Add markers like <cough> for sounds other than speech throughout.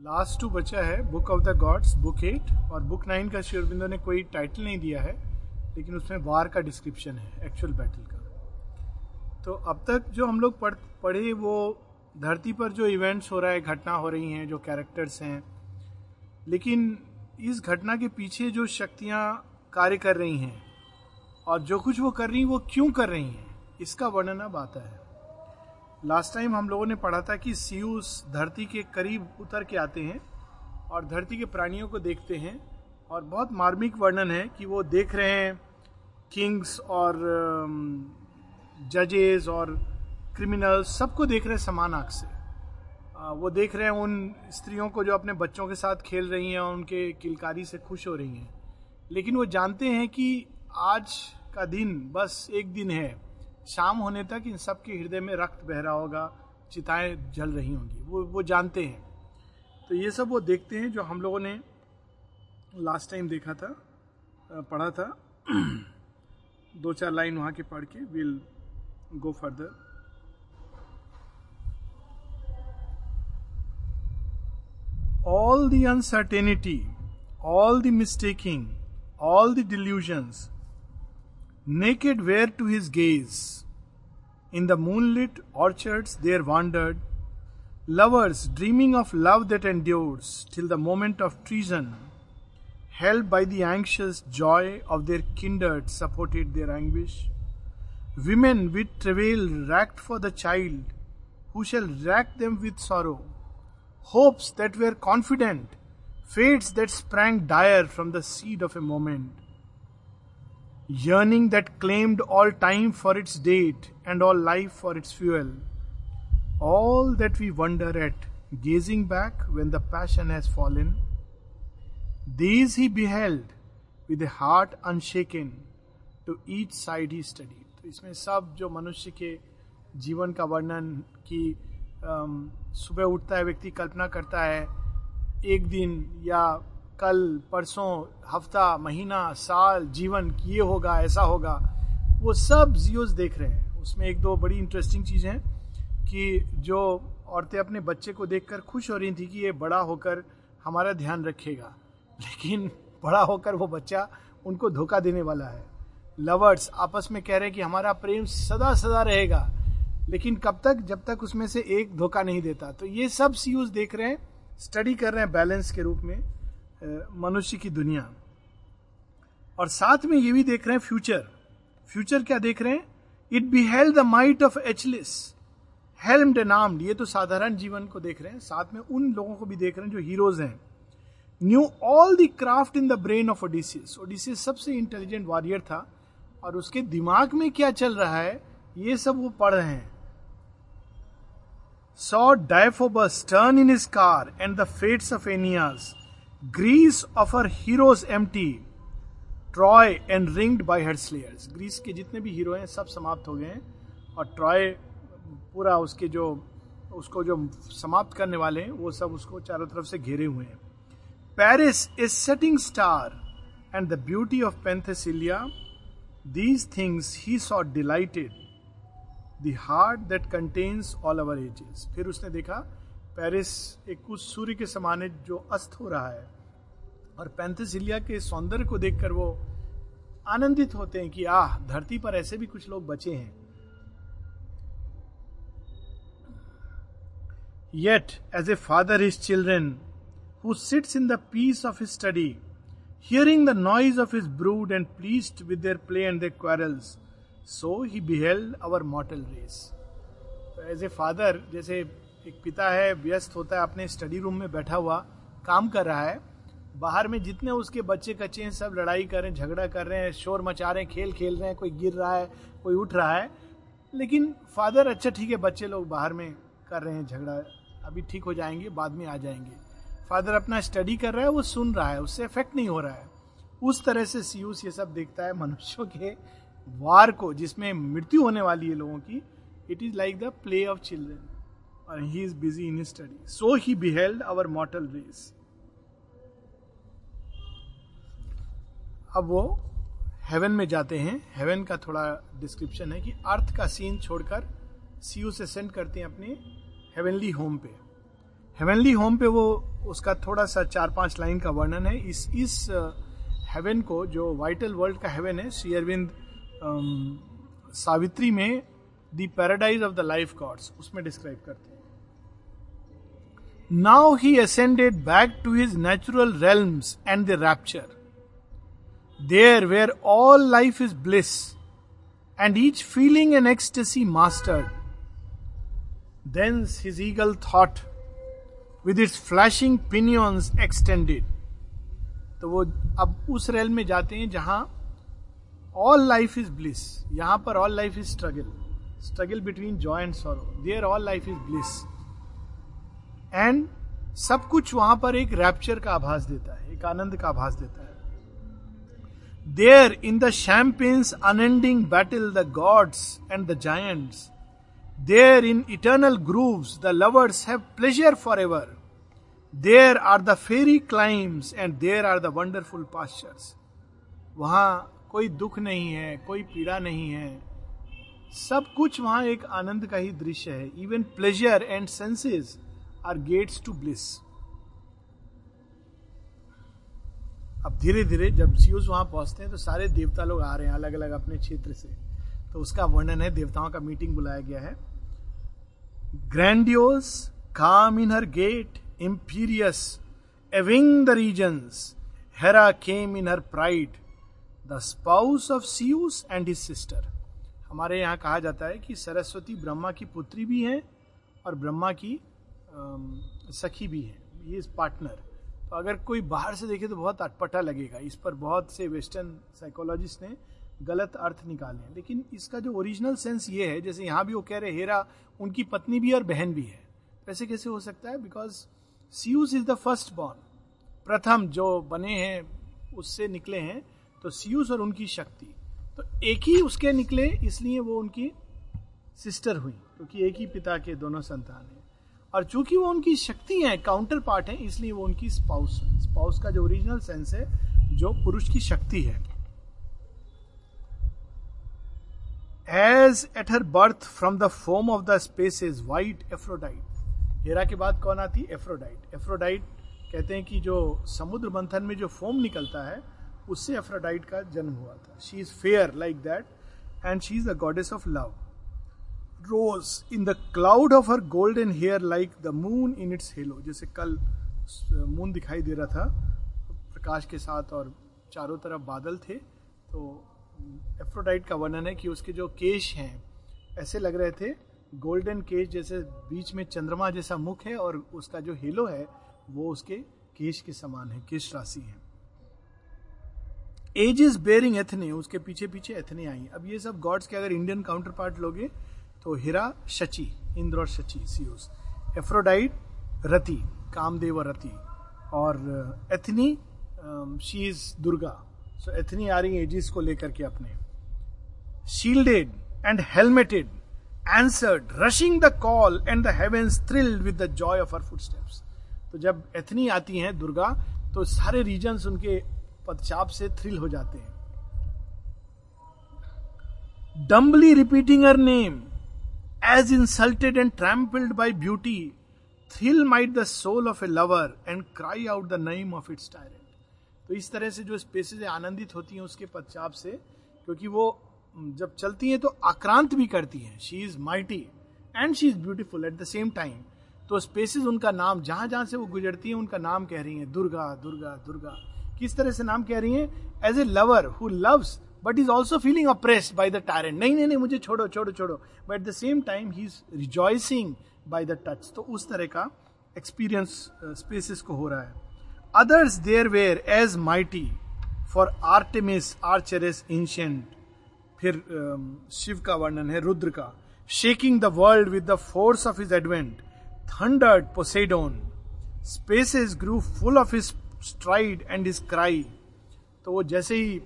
Last two बचा है book of the gods book eight और बुक नाइन का शेरबिंदो ने कोई टाइटल नहीं दिया है, लेकिन उसमें वार का डिस्क्रिप्शन है एक्चुअल बैटल का। तो अब तक जो हम लोग पढ़, पढ़े वो धरती पर जो इवेंट्स हो रहा है, घटना हो रही हैं, जो कैरेक्टर्स हैं, लेकिन इस घटना के पीछे जो शक्तियाँ कार्य कर रही हैं, और जो कुछ वो कर रही हैं, वो क्यों कर रही हैं, इसका वर्णन अब आता है। लास्ट टाइम हम लोगों ने पढ़ा था कि सीयूस धरती के करीब उतर के आते हैं और धरती के प्राणियों को देखते हैं और बहुत मार्मिक वर्णन है कि वो देख रहे हैं किंग्स और जजेस और क्रिमिनल्स सबको देख रहे हैं समान आँख से। वो देख रहे हैं उन स्त्रियों को जो अपने बच्चों के साथ खेल रही हैं और उनके किलकारी से खुश हो रही हैं। लेकिन वो जानते हैं कि आज का दिन बस एक दिन है। शाम होने तक इन सब के हृदय में रक्त बह रहा होगा चिताएँ जल रही होंगी। वो वो जानते हैं। तो ये सब वो देखते हैं जो हम लोगों ने लास्ट टाइम देखा था पढ़ा था। <clears throat> दो चार लाइन वहाँ के पढ़ के will go further all the uncertainty, all the mistaking, all the delusions, naked were to his gaze. In the moonlit orchards there wandered lovers dreaming of love that endures till the moment of treason, held by the anxious joy of their kindred supported their anguish. Women with travail racked for the child, who shall rack them with sorrow. Hopes that were confident, fates that sprang dire from the seed of a moment yearning that claimed all time for its date and all life for its fuel. All that we wonder at, gazing back when the passion has fallen, these he beheld with a heart unshaken, to each side he studied. तो इसमें सब जो मनुष्य के जीवन का वर्णन कि सुबह उठता है व्यक्ति कल्पना करता है एक दिन या कल, परसों, हफ़्ता, महीना, साल, जीवन ये होगा, ऐसा होगा, वो सब जियोज देख रहे हैं। उसमें एक दो बड़ी इंटरेस्टिंग चीज़ है कि जो औरतें अपने बच्चे को देखकर खुश हो रही थी कि ये बड़ा होकर हमारा ध्यान रखेगा, लेकिन बड़ा होकर वो बच्चा उनको धोखा देने वाला है। लवर्स आपस में कह रहे हैं कि हमारा प्रेम सदा सदा रहेगा, लेकिन कब तक? जब तक उसमें से एक धोखा नहीं देता। तो ये सब सीयूज देख रहे हैं स्टडी कर रहे हैं बैलेंस के रूप में। मनुष्य की दुनिया। और साथ में ये भी देख रहे हैं फ्यूचर। फ्यूचर क्या देख रहे हैं? It beheld the might of Achilles helmed and armed ये तो साधारण जीवन को देख रहे हैं। साथ में उन लोगों को भी देख रहे हैं जो हीरोज हैं। Knew all the craft in the brain of Odysseus Odysseus सबसे इंटेलिजेंट वॉरियर था। और उसके दिमाग में क्या चल रहा है? ये सब वो पढ़ रहे हैं। Saw Deiphobus turn in his car and the fates of Aeneas Greece of her heroes empty Troy and ringed by her slayers Greece के जितने भी हीरो हैं, सब समाप्त हो गए हैं। और ट्रॉय पूरा उसके जो, उसको जो समाप्त करने वाले हैं, वो सब उसको चारों तरफ़ से घेरे हुए हैं। Paris is setting star and the beauty of Penthesilea these things he saw delighted the heart that contains all our ages फिर उसने देखा पेरिस एक उस सूर्य के समान है जो अस्त हो रहा है। और पैंथसिलिया के सौंदर्य को देखकर वो आनंदित होते हैं कि, आह, धरती पर ऐसे भी कुछ लोग बचे हैं। Yet as a father his children who sits in the peace of his study hearing the noise of his brood and pleased with their play and their quarrels so he beheld our mortal race as a father जैसे एक पिता है, व्यस्त होता है, अपने study room में बैठा हुआ, काम कर रहा है। बाहर में जितने उसके बच्चे कच्चे हैं, सब लड़ाई कर रहे हैं, झगड़ा कर रहे हैं, शोर मचा रहे हैं, खेल खेल रहे हैं, कोई गिर रहा है, कोई उठ रहा है। लेकिन फादर अच्छा ठीक है, बच्चे लोग बाहर में कर रहे हैं झगड़ा। अभी ठीक हो जाएँगे, बाद में आ जाएँगे। फादर अपना स्टडी कर रहा है, वो सुन रहा है, उससे इफ़ेक्ट नहीं हो रहा है। उस तरह से सीयूस ये सब देखता है मनुष्यों के वार को, जिसमें मृत्यु होने वाली है लोगों की। It is like the play of children and he is busy in his study. So he beheld our mortal race. अब वो हेवन में जाते हैं हेवन का थोड़ा डिस्क्रिप्शन है कि अर्थ का सीन छोड़कर सीयू से सेंड करते हैं अपने हेवनली होम पे हेवनली होम पे वो, उसका थोड़ा सा चार पाँच लाइन का वर्णन है इस इस हेवन को जो वाइटल वर्ल्ड का हेवन है, श्री अरविंद सावित्री में the paradise of the life gods उसमें डिस्क्राइब करते हैं now he ascended back to his natural realms and the rapture there where all life is bliss and each feeling an ecstasy mastered thence his eagle thought with its flashing pinions extended तो वो अब उस rail में जाते हैं जहां all life is bliss यहां पर all life is struggle struggle between joy and sorrow there all life is bliss and सब कुछ वहाँ पर एक रैप्चर का आभास देता है, एक आनंद का आभास देता है। There in the champaigns unending battle the gods and the giants there in eternal groves the lovers have pleasure forever there are the fairy climes and there are the wonderful pastures वहाँ कोई दुख नहीं है, कोई पीड़ा नहीं है। सब कुछ वहाँ एक आनंद का ही दृश्य है। Even pleasure and senses are gates to bliss. अब धीरे धीरे जब सीयूज वहाँ पहुँचते हैं तो सारे देवता लोग आ रहे हैं अलग अलग अपने क्षेत्र से। तो उसका वर्णन है देवताओं का मीटिंग बुलाया गया है। Grandiose calm in her gait imperious, eving the regions, Hera came in her pride, the spouse of Zeus and his sister. हमारे यहाँ कहा जाता है कि सरस्वती ब्रह्मा की पुत्री भी है और ब्रह्मा की सखी भी है ये इज़ पार्टनर तो अगर कोई बाहर से देखे तो बहुत अटपटा लगेगा। इस पर बहुत से वेस्टर्न साइकोलॉजिस्ट ने गलत अर्थ निकाले हैं। लेकिन इसका जो ओरिजिनल सेंस ये है, जैसे यहाँ भी वो कह रहे हेरा, उनकी पत्नी भी और बहन भी है। ऐसे कैसे हो सकता है? Because Zeus is the first born प्रथम जो बने हैं, उससे निकले हैं तो सीयूस और उनकी शक्ति। तो एक ही उसके निकले, इसलिए वो उनकी सिस्टर हुई, क्योंकि तो एक ही पिता के दोनों संतान हैं। और चूँकि वो उनकी शक्ति है काउंटर पार्ट है, इसलिए वो उनकी स्पाउस स्पाउस का जो ओरिजिनल सेंस है, जो पुरुष की शक्ति है। As at her birth from the foam of the spaces white Aphrodite Hera के बाद कौन आती? एफ्रोडाइट एफ्रोडाइट कहते हैं कि जो समुद्र मंथन में जो फोम निकलता है, उससे एफ्रोडाइट का जन्म हुआ था। She is fair like that and she is the goddess of love rose in the cloud of her golden hair like the moon in its halo जैसे कल मून दिखाई दे रहा था, प्रकाश के साथ और चारों तरफ़ बादल थे तो एफ्रोडाइट का वर्णन है कि उसके जो केश हैं, ऐसे लग रहे थे गोल्डन केश जैसे बीच में चंद्रमा जैसा मुख है और उसका जो हेलो है, वो उसके केश के समान है, केश राशि है। एज इज़ बेरिंग एथने उसके पीछे पीछे एथने आई अब ये सब गॉड्स के अगर इंडियन काउंटर पार्ट लोगे तो हिरा शची इंद्र और शची सीओस एफ्रोडाइट रति कामदेव और रति और Athene she is Durga. So Athene आ रही एजिस को लेकर के अपने। Shielded and helmeted answered, rushing the call, and the heavens thrilled with the joy of her footsteps. तो जब एथनी आती हैं दुर्गा तो सारे रीजन्स उनके पदचाप से थ्रिल हो जाते हैं। Dumbly repeating her name as insulted and trampled by beauty thrill might the soul of a lover and cry out the name of its tyrant तो इस तरह से जो स्पेसिस आनंदित होती हैं, उसके पदचाप से, क्योंकि वो जब चलती हैं तो आक्रांत भी करती हैं। She is mighty and she is beautiful at the same time तो स्पेसिस उनका नाम, जहाँ जहाँ से वो गुजरती है, उनका नाम कह रही हैं, दुर्गा दुर्गा दुर्गा। किस तरह से नाम कह रही हैं? As a lover who loves but is also feeling oppressed by the tyrant नहीं नहीं नहीं मुझे छोड़ो छोड़ो छोड़ो। But at the same time he is rejoicing by the touch तो उस तरह का एक्सपीरियंस स्पेसिस uh, को हो रहा है। Others there were as mighty for Artemis archers ancient फिर शिव का वर्णन है रुद्र का। Shaking the world with the force of his advent thundered Poseidon spaces grew full of his stride and his cry तो वो जैसे ही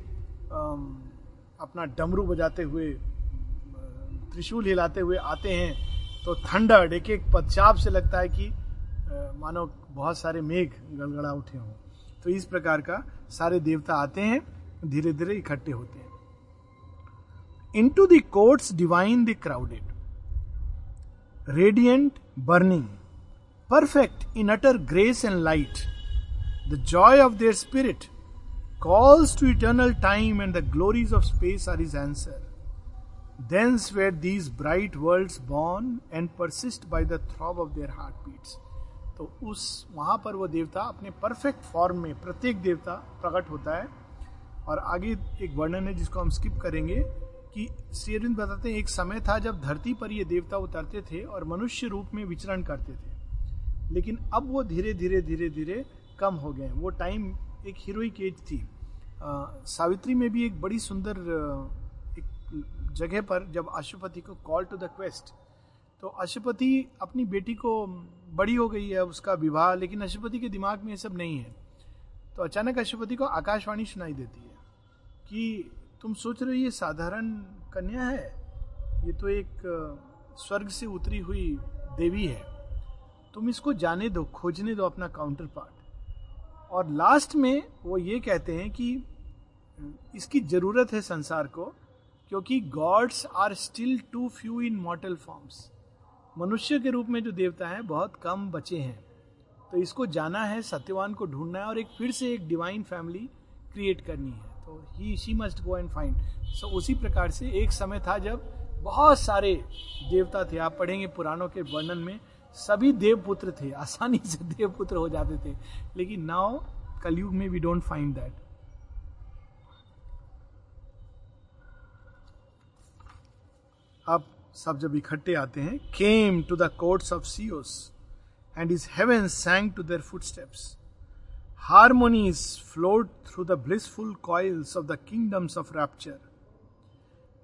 अपना डमरू बजाते हुए, त्रिशूल हिलाते हुए आते हैं तो थंडर्ड एक एक पदचाप से लगता है कि मानो बहुत सारे मेघ गड़गड़ा उठे हों। तो इस प्रकार का सारे देवता आते हैं धीरे धीरे इकट्ठे होते हैं। Into darts divine the crowded radiant burning perfect in utter grace and light the joy of their spirit calls to eternal time, and the glories of space are his answer. Thence were these bright worlds born and persist by the throb of their heartbeats. तो उस वहाँ पर वो देवता अपने perfect form में प्रत्येक देवता प्रकट होता है और आगे एक वर्णन है जिसको हम स्किप करेंगे कि श्री अरविंद बताते हैं एक समय था जब धरती पर ये देवता उतरते थे और मनुष्य रूप में विचरण करते थे लेकिन अब वो धीरे धीरे धीरे धीरे कम हो गए वो टाइम एक हीरोइक एज थी। आ, सावित्री में भी एक बड़ी सुंदर एक जगह पर जब अशुपति को कॉल टू द क्वेस्ट तो अशुपति अपनी बेटी को बड़ी हो गई है उसका विवाह लेकिन अशुपति के दिमाग में ये सब नहीं है। तो अचानक अशुपति को आकाशवाणी सुनाई देती है कि तुम सोच रहे हो ये साधारण कन्या है? ये तो एक स्वर्ग से उतरी हुई देवी है। तुम इसको जाने दो खोजने दो अपना काउंटर पार्ट और लास्ट में वो ये कहते हैं कि इसकी ज़रूरत है संसार को, क्योंकि gods are still too few in mortal forms मनुष्य के रूप में जो देवता है, बहुत कम बचे हैं। तो इसको जाना है, सत्यवान को ढूंढना है और एक फिर से एक डिवाइन फैमिली क्रिएट करनी है। तो he she must go and find so उसी प्रकार से एक समय था जब बहुत सारे देवता थे, आप पढ़ेंगे पुराणों के वर्णन में सभी देवपुत्र थे। आसानी से देवपुत्र हो जाते थे। लेकिन नाउ कलयुग में वी डोंट फाइंड दैट अब सब जब इकट्ठे आते हैं came to the courts of Zeus and his heaven sang to their foot steps harmonies float through the blissful coils of the kingdoms of rapture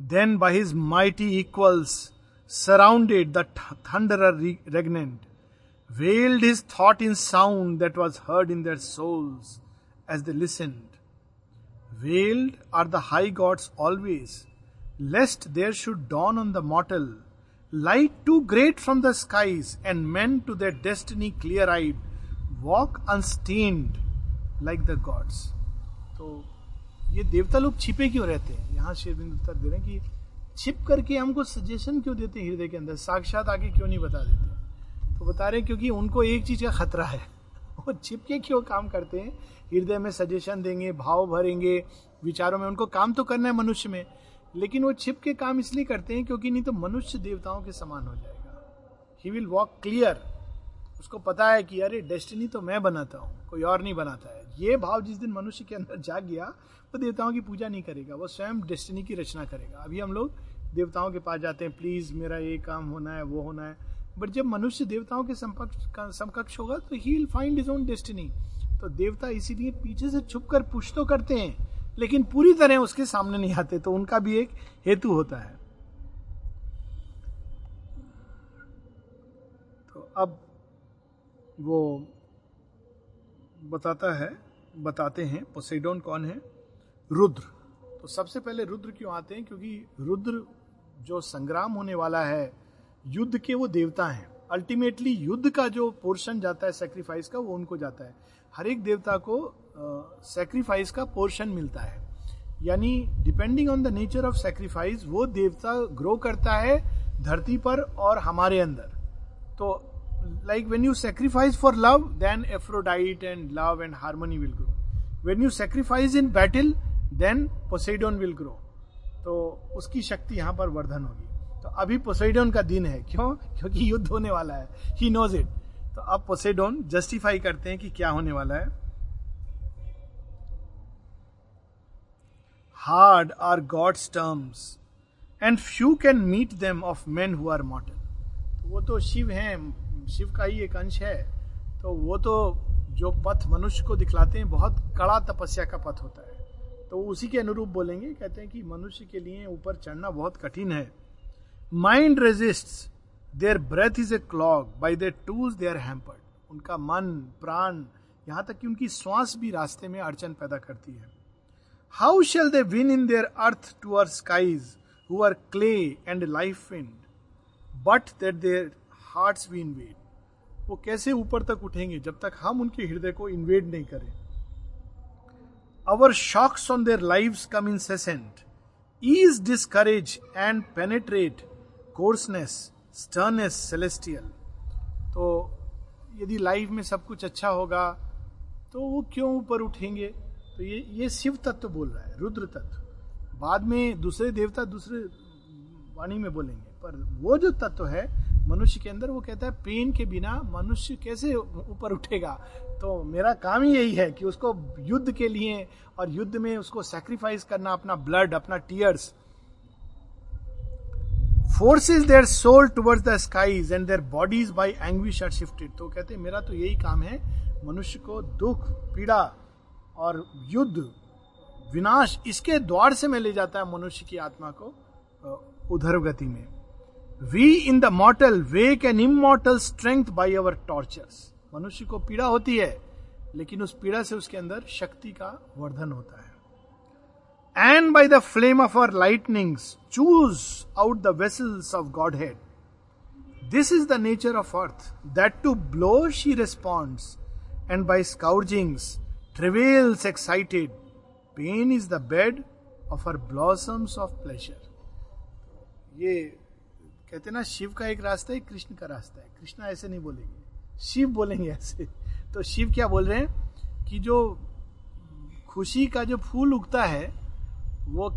then by his mighty Equals surrounded the thunder regnant veiled his thought in sound that was heard in their souls as they listened. Veiled are the high gods always, lest there should dawn on the mortal light too great from the skies, and men to their destiny clear eyed walk unstained like the gods. तो ये देवता लोग छिपे क्यों रहते हैं यहां शेरबिंद उत्तर दे रहे हैं कि छिप करके हमको सजेशन क्यों देते हैं हृदय के अंदर? साक्षात आगे क्यों नहीं बता देते? तो बता रहे क्योंकि उनको एक चीज़ का खतरा है। <laughs> वो छिप के क्यों काम करते हैं? हृदय में सजेशन देंगे, भाव भरेंगे, विचारों में उनको काम तो करना है मनुष्य में, लेकिन वो छिप के काम इसलिए करते हैं क्योंकि नहीं तो मनुष्य देवताओं के समान हो जाएगा। ही विल वॉक क्लियर उसको पता है कि अरे डेस्टिनी तो मैं बनाता हूँ, कोई और नहीं बनाता है। ये भाव जिस दिन मनुष्य के अंदर जाग गया वो देवताओं की पूजा नहीं करेगा, वो स्वयं डेस्टिनी की रचना करेगा। अभी हम लोग देवताओं के पास जाते हैं प्लीज़ मेरा ये काम होना है, वो होना है। बट जब मनुष्य देवताओं के समकक्ष होगा तो he will find his own destiny तो देवता इसीलिए पीछे से छुप कर पुछ तो करते हैं, लेकिन पूरी तरह उसके सामने नहीं आते तो उनका भी एक हेतु होता है। तो अब वो बताता है, बताते हैं पोसेडोन कौन है? रुद्र। तो सबसे पहले रुद्र क्यों आते हैं? क्योंकि रुद्र जो संग्राम होने वाला है युद्ध के वो देवता हैं। अल्टीमेटली युद्ध का जो पोर्शन जाता है सेक्रीफाइस का वो उनको जाता है। हर एक देवता को सेक्रीफाइस uh, का पोर्शन मिलता है। यानी depending on the nature of sacrifice वो देवता ग्रो करता है धरती पर और हमारे अंदर। तो like when you sacrifice for love then Aphrodite and love and harmony will grow when you sacrifice in battle then Poseidon will grow तो उसकी शक्ति यहाँ पर वर्धन होगी। तो अभी पोसेडोन का दिन है। क्यों? क्योंकि युद्ध होने वाला है। ही नोज़ इट तो अब पोसेडोन जस्टिफाई करते हैं कि क्या होने वाला है। Hard are gods terms and few can meet them of men who are mortal वो तो शिव हैं। शिव का ही एक अंश है। तो वो तो जो पथ मनुष्य को दिखलाते हैं, बहुत कड़ा तपस्या का पथ होता है। तो उसी के अनुरूप बोलेंगे, कहते हैं कि मनुष्य के लिए ऊपर चढ़ना बहुत कठिन है। Mind resist their breath is a clog by their tools they are उनका मन, प्राण, यहाँ तक कि उनकी श्वास भी रास्ते में अड़चन पैदा करती है। How shall they win in their earth to our skies who are clay and life wind but that their heart we invade वो कैसे ऊपर तक उठेंगे जब तक हम उनके हृदय को इन्वेड नहीं करें? Shocks on their life come incessant ease discourage and penetrate coarseness sternness celestial तो यदि लाइफ में सब कुछ अच्छा होगा तो वो क्यों ऊपर उठेंगे? तो ये ये शिव तत्व बोल रहा है, रुद्र तत्व। बाद में दूसरे देवता दूसरे वाणी में बोलेंगे। पर वो जो तत्व है, मनुष्य के अंदर वो कहता है पेन के बिना मनुष्य कैसे ऊपर उठेगा? तो मेरा काम ही यही है कि उसको युद्ध के लिए और युद्ध में उसको सेक्रीफाइस करना, अपना ब्लड अपना tears forces their soul towards the skies and their bodies by anguish are shifted तो कहते हैं, मेरा तो यही काम है, मनुष्य को दुख, पीड़ा और युद्ध, विनाश, इसके द्वार से मैं ले जाता है मनुष्य की आत्मा को उधर गति में। We in the mortal wake an immortal strength by our tortures मनुष्य को पीड़ा होती है, लेकिन उस पीड़ा से उसके अंदर शक्ति का वर्धन होता है। And by the flame of our lightnings choose out the vessels of godhead this is the nature of earth that to blow she responds and by scourgings travails excited pain is the bed of her blossoms of pleasure ये कहते ना, शिव का एक रास्ता है, कृष्ण का रास्ता है। कृष्ण ऐसे नहीं बोलेंगे। शिव बोलेंगे ऐसे। तो शिव क्या बोल रहे हैं कि जो खुशी का जो फूल उगता है, वो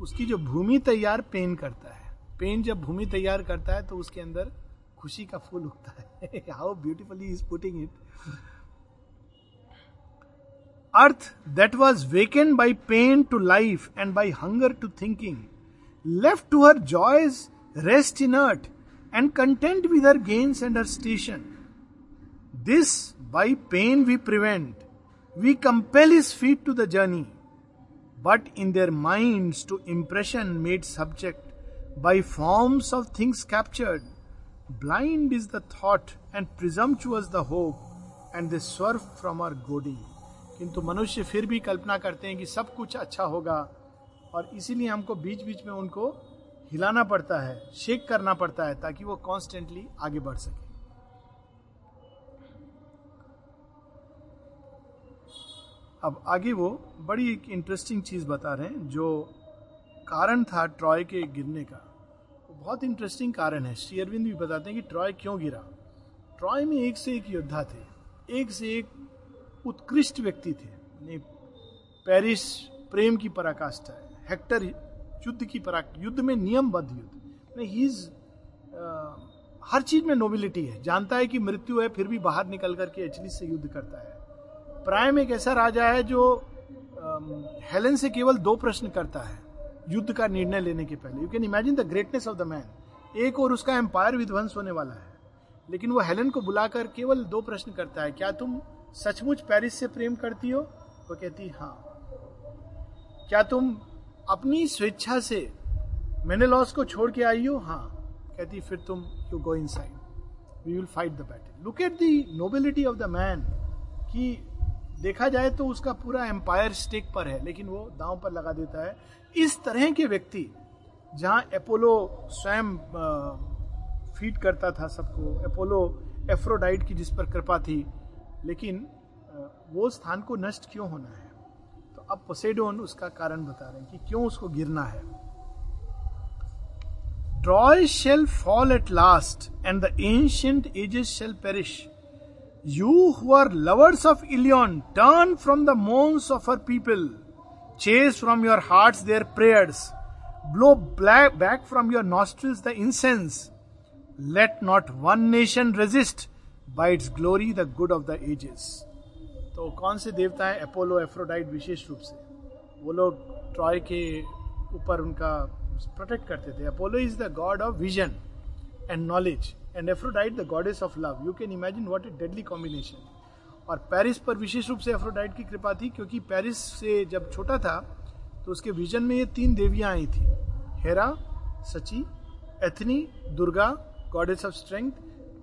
उसकी जो भूमि तैयार पेन करता है। पेन जब भूमि तैयार करता है तो उसके अंदर खुशी का फूल उगता है। How beautifully is putting it earth that was wakened by pain to life and by hunger to thinking left to her joys rest inert, and content with her gains and her station. This by pain we prevent. We compel his feet to the journey, but in their minds to impression made subject by forms of things captured. Blind is the thought and presumptuous the hope, and they swerve from our goading. किंतु मनुष्य फिर भी कल्पना करते हैं कि सब कुछ अच्छा होगा और इसीलिए हमको बीच बीच में उनको हिलाना पड़ता है शेक करना पड़ता है ताकि वो कॉन्स्टेंटली आगे बढ़ सके। अब आगे वो बड़ी एक इंटरेस्टिंग चीज़ बता रहे हैं, जो कारण था ट्रॉय के गिरने का। वो बहुत इंटरेस्टिंग कारण है। श्री अरविंद भी बताते हैं कि ट्रॉय क्यों गिरा? ट्रॉय में एक से एक योद्धा थे। एक से एक उत्कृष्ट व्यक्ति थे। पेरिस प्रेम की पराकाष्ठा है। हेक्टर युद्ध की पराक युद्ध में नियमबद्ध युद्ध। ही इज़ हर चीज़ में नोबिलिटी है। जानता है कि मृत्यु है, फिर भी बाहर निकल करके एचली से युद्ध करता है। प्राइम एक ऐसा राजा है जो हेलन से केवल दो प्रश्न करता है, युद्ध का निर्णय लेने के पहले। You can imagine the greatness of the man एक और उसका एम्पायर विध्वंस होने वाला है। लेकिन वो हेलन को बुलाकर केवल दो प्रश्न करता है, क्या तुम सचमुच पेरिस से प्रेम करती हो? वो कहती हाँ। क्या तुम अपनी स्वेच्छा से, मैंने लॉस को छोड़ के आई हो। हाँ कहती, फिर तुम you go inside we will fight the battle look at the nobility of the man कि देखा जाए तो उसका पूरा एम्पायर स्टेक पर है, लेकिन वो दांव पर लगा देता है। इस तरह के व्यक्ति, जहाँ एपोलो स्वयं फ़ीड करता था सबको एपोलो एफ्रोडाइट की जिस पर कृपा थी, लेकिन वो स्थान को नष्ट क्यों होना है? अब पोसेडोन उसका कारण बता रहे हैं कि क्यों उसको गिरना है। Troy shall fall at last and the ancient ages shall perish you who are lovers of Ilion turn from the moans of our people chase from your heart their prayers blow black back from your nostrils the incense let not one nation resist by its glory the good of the ages तो कौन से देवता है Apollo, Aphrodite विशेष रूप से? वो लोग Troy के ऊपर उनका प्रोटेक्ट करते थे। Apollo is the god of vision and knowledge and Aphrodite the goddess of love you can imagine what a deadly combination और पेरिस पर विशेष रूप से एफ्रोडाइट की कृपा थी, क्योंकि पेरिस से जब छोटा था तो उसके विजन में ये तीन देवियाँ आई थी। Hera Sachi Athene Durga goddess of strength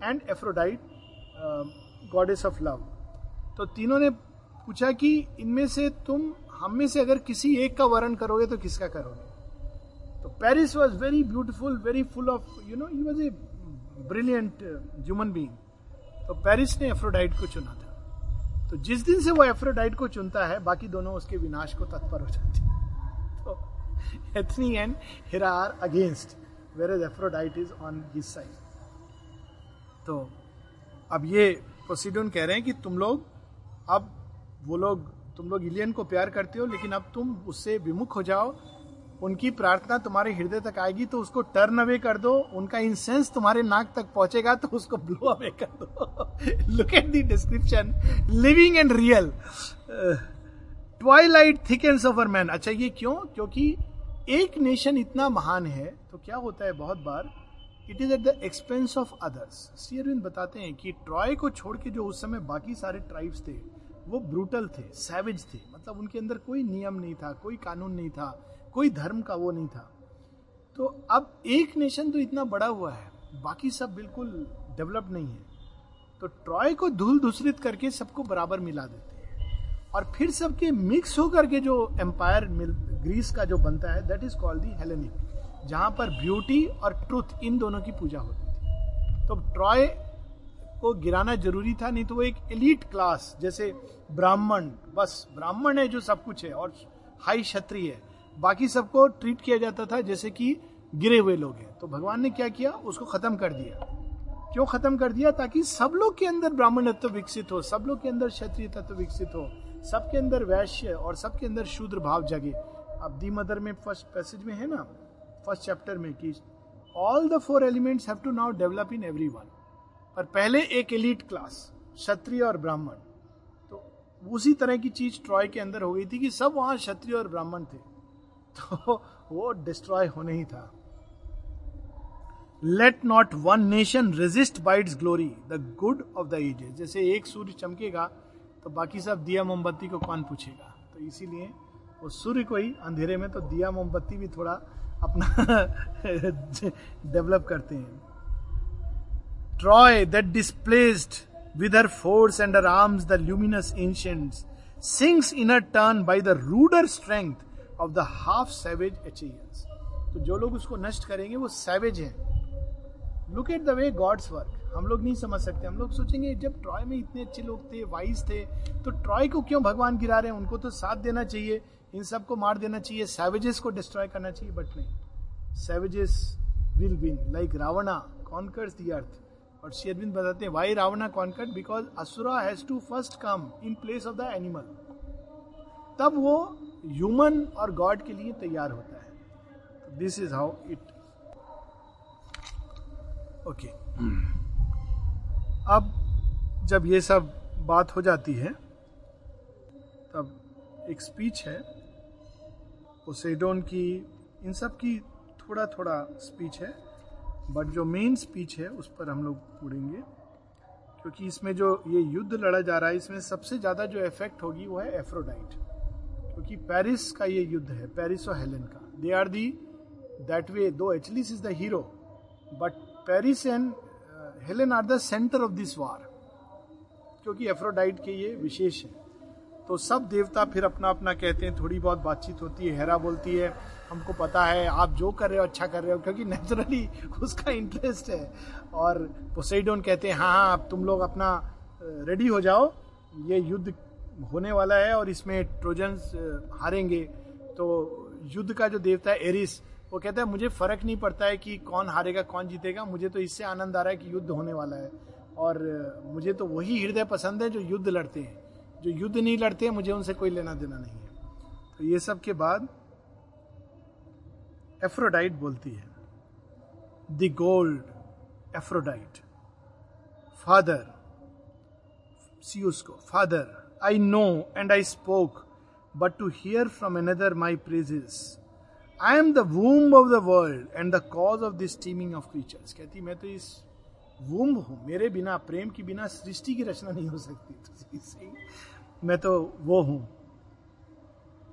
and Aphrodite goddess of love तो तीनों ने पूछा कि इनमें से तुम, हम में से अगर किसी एक का वर्ण करोगे तो किसका करोगे? तो Paris was very beautiful very full of you know he was a brilliant human being तो पेरिस ने एफ्रोडाइट को चुना था। तो जिस दिन से वो एफ्रोडाइट को चुनता है, बाकी दोनों उसके विनाश को तत्पर हो जाते <laughs> तो Athene and Hera are against whereas Aphrodite is on his side तो अब ये पोसिडोन कह रहे हैं कि तुम लोग अब वो लोग, तुम लोग इलियन को प्यार करते हो, लेकिन अब तुम उससे विमुख हो जाओ। उनकी प्रार्थना तुम्हारे हृदय तक आएगी तो उसको टर्न अवे कर दो। उनका इंसेंस तुम्हारे नाक तक पहुंचेगा तो उसको ब्लो अवे कर दो। Look at the description living and real twilight thickens over man अच्छा ये क्यों? क्योंकि एक नेशन इतना महान है तो क्या होता है बहुत बार? It is at the expense of others सीरविंद बताते हैं कि ट्रॉय को छोड़ के जो उस समय बाकी सारे ट्राइब्स थे वो ब्रूटल थे सैवेज थे। मतलब उनके अंदर कोई नियम नहीं था, कोई कानून नहीं था, कोई धर्म का वो नहीं था। तो अब एक नेशन तो इतना बड़ा हुआ है, बाकी सब बिल्कुल डेवलप नहीं है। तो ट्रॉय को धूल धूसरित करके सबको बराबर मिला देते हैं। और फिर सबके मिक्स होकर के जो एम्पायर ग्रीस का जो बनता है that is called the Hellenic जहाँ पर ब्यूटी और ट्रुथ इन दोनों की पूजा होती थी। तो ट्रॉय को गिराना ज़रूरी था, नहीं तो वो एक एलिट क्लास जैसे ब्राह्मण, बस ब्राह्मण है जो सब कुछ है और हाई क्षत्रिय है। बाकी सबको ट्रीट किया जाता था जैसे कि गिरे हुए लोग हैं। तो भगवान ने क्या किया? उसको खत्म कर दिया। क्यों खत्म कर दिया? ताकि सब लोग के अंदर ब्राह्मण तत्व विकसित हो, सब लोग के अंदर क्षत्रिय तत्व विकसित हो, सबके अंदर वैश्य और सबके अंदर शूद्र भाव जगे। अब दी मदर में फ़र्स्ट पैसेज में है ना फ़र्स्ट चैप्टर में कि all the four elements have to now develop in every one पर पहले एक एलिट क्लास क्षत्रिय और ब्राह्मण। तो उसी तरह की चीज़ ट्रॉय के अंदर हो गई थी कि सब वहाँ क्षत्रिय और ब्राह्मण थे। तो वो डिस्ट्रॉय होने ही था। Let not one nation resist by its glory the good of the ages जैसे एक सूर्य चमकेगा तो बाकी सब दिया मोमबत्ती को कौन पूछेगा? तो इसीलिए वो सूर्य को ही अंधेरे में तो दिया मोमबत्ती भी थोड़ा अपना <laughs> डेवलप करते हैं। Troy that displaced with her force and her arms the luminous ancients sings in a turn by the ruder strength of the half savage Achaeans तो जो लोग उसको नष्ट करेंगे, वो सैवेज है। Look at the way gods work हम लोग नहीं समझ सकते। हम लोग सोचेंगे, जब ट्रॉय में इतने अच्छे लोग थे वाइज थे तो ट्रॉय को क्यों भगवान गिरा रहे हैं? उनको तो साथ देना चाहिए। इन सबको मार देना चाहिए। सैवेजेस को डिस्ट्रॉय करना चाहिए बट नहीं। Savages will win like Ravana conquers the earth और शेरविंद बताते हैं why Ravana conquered because asura has to first come in place of the animal तब वो ह्यूमन और गॉड के लिए तैयार होता है। This is how it okay अब जब ये सब बात हो जाती है, तब एक स्पीच है। पोसेडोन की, इन सब की थोड़ा थोड़ा स्पीच है। बट जो मेन स्पीच है, उस पर हम लोग उड़ेंगे। क्योंकि इसमें जो ये युद्ध लड़ा जा रहा है, इसमें सबसे ज़्यादा जो इफ़ेक्ट होगी वो है एफ्रोडाइट क्योंकि पेरिस का ये युद्ध है पेरिस और हेलेन का। They are the that way though Achilles is the hero but Paris and Helen are the centre of this war क्योंकि एफ्रोडाइट के ये विशेष है। तो सब देवता फिर अपना अपना कहते हैं, थोड़ी बहुत बातचीत होती है, हेरा बोलती है। हमको पता है, आप जो कर रहे हो अच्छा कर रहे हो, क्योंकि नेचुरली उसका इंटरेस्ट है। और पोसेडोन कहते हैं हाँ हाँ अब तुम लोग अपना रेडी हो जाओ। ये युद्ध होने वाला है और इसमें ट्रोजन हारेंगे। तो युद्ध का जो देवता है एरिस वो कहता है, मुझे फ़र्क नहीं पड़ता है कि कौन हारेगा, कौन जीतेगा। मुझे तो इससे आनंद आ रहा है कि युद्ध होने वाला है। और मुझे तो वही हृदय पसंद है जो युद्ध लड़ते हैं। जो युद्ध नहीं लड़ते हैं, मुझे उनसे कोई लेना देना नहीं है। तो ये सब के बाद एफ्रोडाइट बोलती है। The gold Aphrodite. Father, see उसको, father I know and I spoke but to hear from another my praises I am the womb of the world and the cause of this teeming of creatures कहती, मैं तो इस womb हूँ। मेरे बिना, प्रेम की बिना सृष्टि की रचना नहीं हो सकती मैं तो वो हूँ।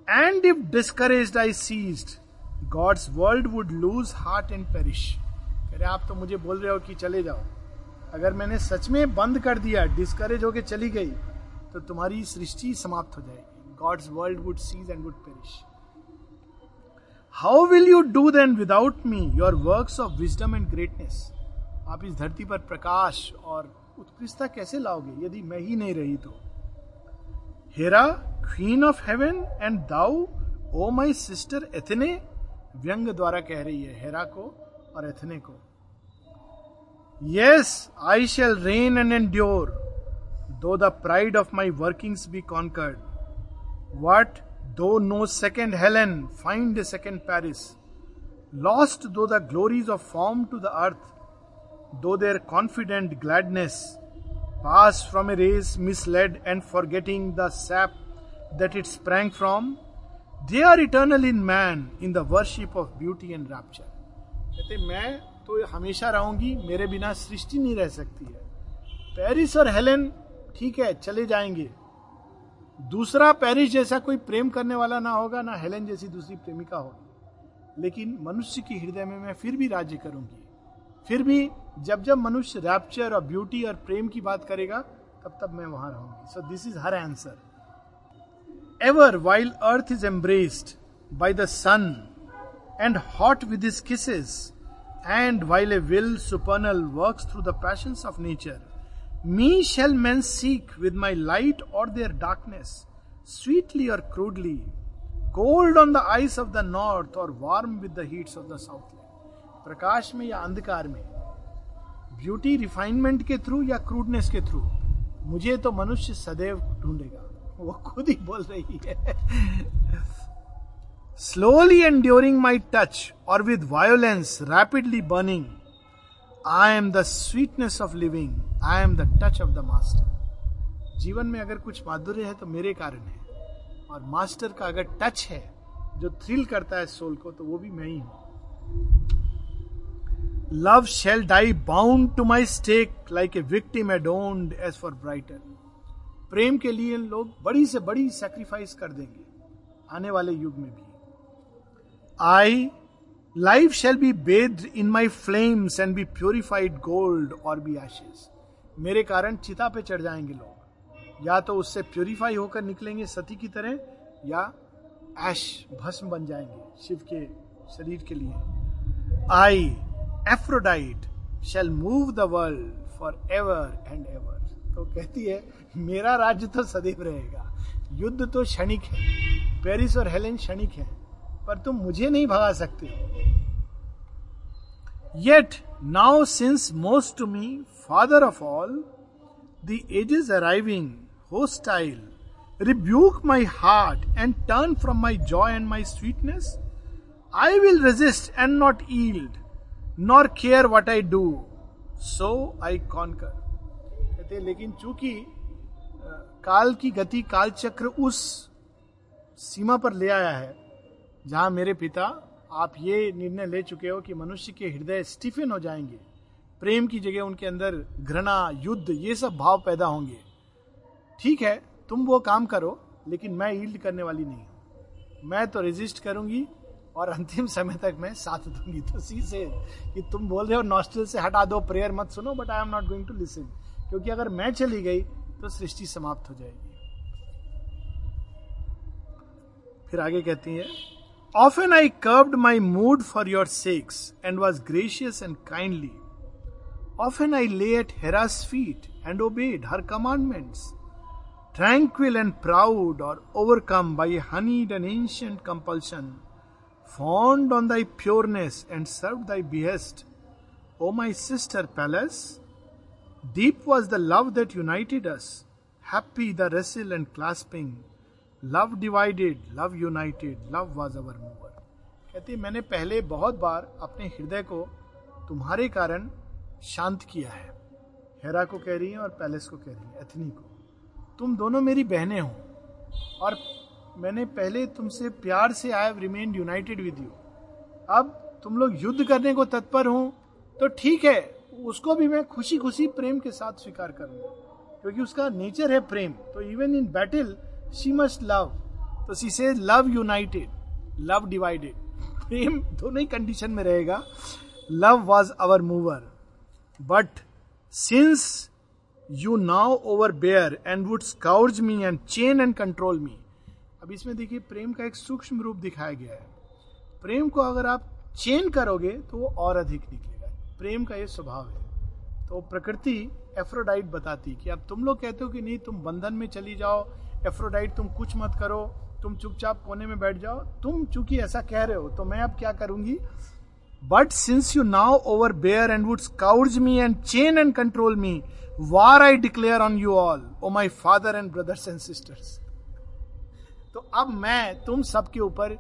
And if discourage I cease gods world would lose heart and perish कह रहे, आप तो मुझे बोल रहे हो कि चले जाओ। अगर मैंने सच में बंद कर दिया डिस्करेज होके चली गई तो तुम्हारी सृष्टि समाप्त हो जाएगी। Gods world would cease and would perish how will you do then without me your work of wisdom and greatness आप इस धरती पर प्रकाश और उत्कृष्टता कैसे लाओगे, यदि मैं ही नहीं रही तो? Hera queen of heaven and thou O my sister Athene व्यंग द्वारा कह रही है, हेरा को और एथने को। Yes I shall reign and endure though the pride of my workings be conquered what though no second Helen find second Paris lost though the glories of form to the earth though their confident gladness pass from a race misled and forgetting the sap that it sprang from they are eternal in man in the worship of beauty and rapture. कहते, मैं तो हमेशा रहूँगी, मेरे बिना सृष्टि नहीं रह सकती है। पेरिस और हेलेन, ठीक है, चले जाएँगे। दूसरा पेरिस जैसा कोई प्रेम करने वाला ना होगा, ना हेलेन जैसी दूसरी प्रेमिका होगी। लेकिन मनुष्य के हृदय में मैं फिर भी राज्य करूँगी। फिर भी जब जब मनुष्य रैप्चर और ब्यूटी और प्रेम की बात करेगा, तब तब मैं वहाँ रहूँगी। So this is her answer Ever while earth is embraced by the sun and hot with his kisses and while a will supernal work through the passion of nature Me shall men seek with my light or their darkness, sweetly or crudely, cold on the eyes of the north or warm with the heats of the south. प्रकाश में या अंधकार में beauty refinement के through या crudeness के through मुझे तो मनुष्य सदैव ढूंढेगा वो खुद ही बोल रही है। Slowly enduring my touch or with violence rapidly burning I am the sweetness of living I am the touch of the master जीवन में अगर कुछ माधुर्य है तो मेरे कारण है। और मास्टर का अगर टच है, जो थ्रिल करता है सोल को तो वो भी मैं ही हूँ। Love shall die bound to my stake like a victim adorned as for brighter प्रेम के लिए लोग बड़ी से बड़ी सेक्रीफाइस कर देंगे, आने वाले युग में भी। I life shall be based in my flames and be purified gold or be ashes मेरे कारण चिता पे चढ़ जाएँगे लोग। या तो उससे प्योरीफाई होकर निकलेंगे सती की तरह, या ऐश भस्म बन जाएँगे शिव के शरीर के लिए। I Aphrodite shall move the world for ever and ever तो कहती है मेरा राज्य तो सदैव रहेगा। युद्ध तो क्षणिक है। पेरिस और हेलेन क्षणिक है, पर तुम मुझे नहीं भगा सकते हो। Yet now since most me father of all the age is arriving hostile rebuke my heart and turn from my joy and my sweetness I will resist and not yield nor care what I do so I cone कर लेकिन चूँकि काल की गति, काल चक्र उस सीमा पर ले आया है, जहाँ मेरे पिता, आप ये निर्णय ले चुके हो कि मनुष्य के हृदय स्टीफन हो जाएँगे, प्रेम की जगह उनके अंदर घृणा, युद्ध, ये सब भाव पैदा होंगे। ठीक है, तुम वो काम करो, लेकिन मैं ईल्ड करने वाली नहीं हूँ। मैं तो रेजिस्ट करूँगी, और अंतिम समय तक मैं साथ दूँगी। तो सी से कि तुम बोल रहे हो नॉस्टल से हटा दो प्रेयर मत सुनो but I am not going to listen क्योंकि अगर मैं चली गई तो सृष्टि समाप्त हो जाएगी। फिर आगे कहती है oft and I curbed my mood for your sakes and was gracious and kindly oft and I lay at Hera's feet and obeyed her commandment tranquil and proud or overcome by honey and ancient compulsion fond on thy pureness and serve thy behest O my sister Pallas deep was the love that united us, happy the wrestle and clasping. Love divided love united love was our mover कहती मैंने पहले बहुत बार अपने हृदय को तुम्हारे कारण शांत किया है। हेरा को कह रही है और पैलेस को कह रही है एथनी को। तुम दोनों मेरी बहनें हो और मैंने पहले तुमसे प्यार से I have remain united with you अब तुम लोग युद्ध करने को तत्पर हो तो ठीक है। उसको भी मैं खुशी खुशी प्रेम के साथ स्वीकार करूँगा। क्योंकि उसका नेचर है प्रेम। तो even in battle she must love तो सी से लव यूनाइटेड लव डिवाइडेड प्रेम दोनों ही कंडीशन में रहेगा। Love was our mover but since you now overbear and would scourge me and chain and control me अब इसमें देखिए, प्रेम का एक सूक्ष्म रूप दिखाया गया है। प्रेम को अगर आप चेन करोगे तो वो और अधिक निकलेगा। प्रेम का ये स्वभाव है। तो प्रकृति एफ्रोडाइट बताती कि अब तुम लोग कहते हो कि नहीं तुम बंधन में चली जाओ एफ्रोडाइट तुम कुछ मत करो तुम चुपचाप कोने में बैठ जाओ। तुम चूँकि ऐसा कह रहे हो तो मैं अब क्या करूँगी? But since you now overbear and would scourge me and chain and control me, war I declare on you all, O my father and brothers and sisters. तो अब मैं तुम सबके ऊपर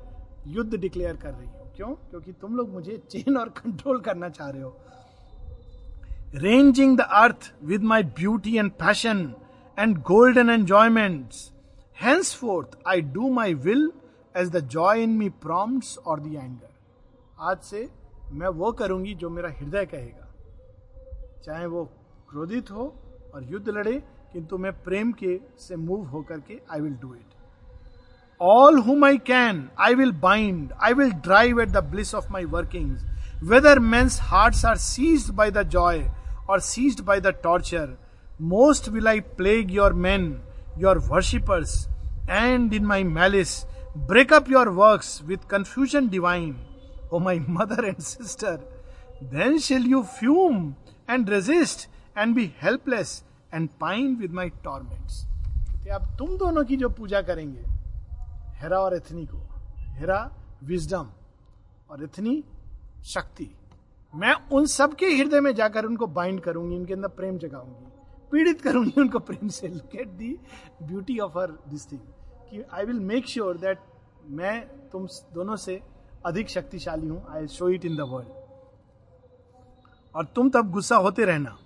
युद्ध डिक्लेयर कर रही हूँ। क्यों? क्योंकि तुम लोग मुझे चेन और कंट्रोल करना चाह रहे हो। Ranging the earth with my beauty and passion and golden enjoyment henceforth I do my will as the joy in me prompts और द आज से मैं वो करूँगी जो मेरा हृदय कहेगा। चाहे वो क्रोधित हो और युद्ध लड़े, किंतु मैं प्रेम के से मूव होकर के I will do it All whom I can I will bind I will drive at the bliss of my working whether men's heart are seized by the joy or seized by the torture most will I plague your man your worshippers and in my malice break up your work with confusion divine O my mother <laughs> and sister, then shall you fume and resist and be helpless and pine with my torments. अब तुम दोनों की जो पूजा करेंगे हेरा और Athene को। Hera wisdom और Athene शक्ति। मैं उन सब के हृदय में जाकर उनको बाइंड करूँगी, उनके अंदर प्रेम जगाऊँगी, पीड़ित करूँगी, उनको प्रेम से। Look at the beauty of her this thing कि I will make sure that मैं तुम दोनों से अधिक शक्तिशाली हूँ। I show it in the world और तुम तब गुस्सा होते रहना।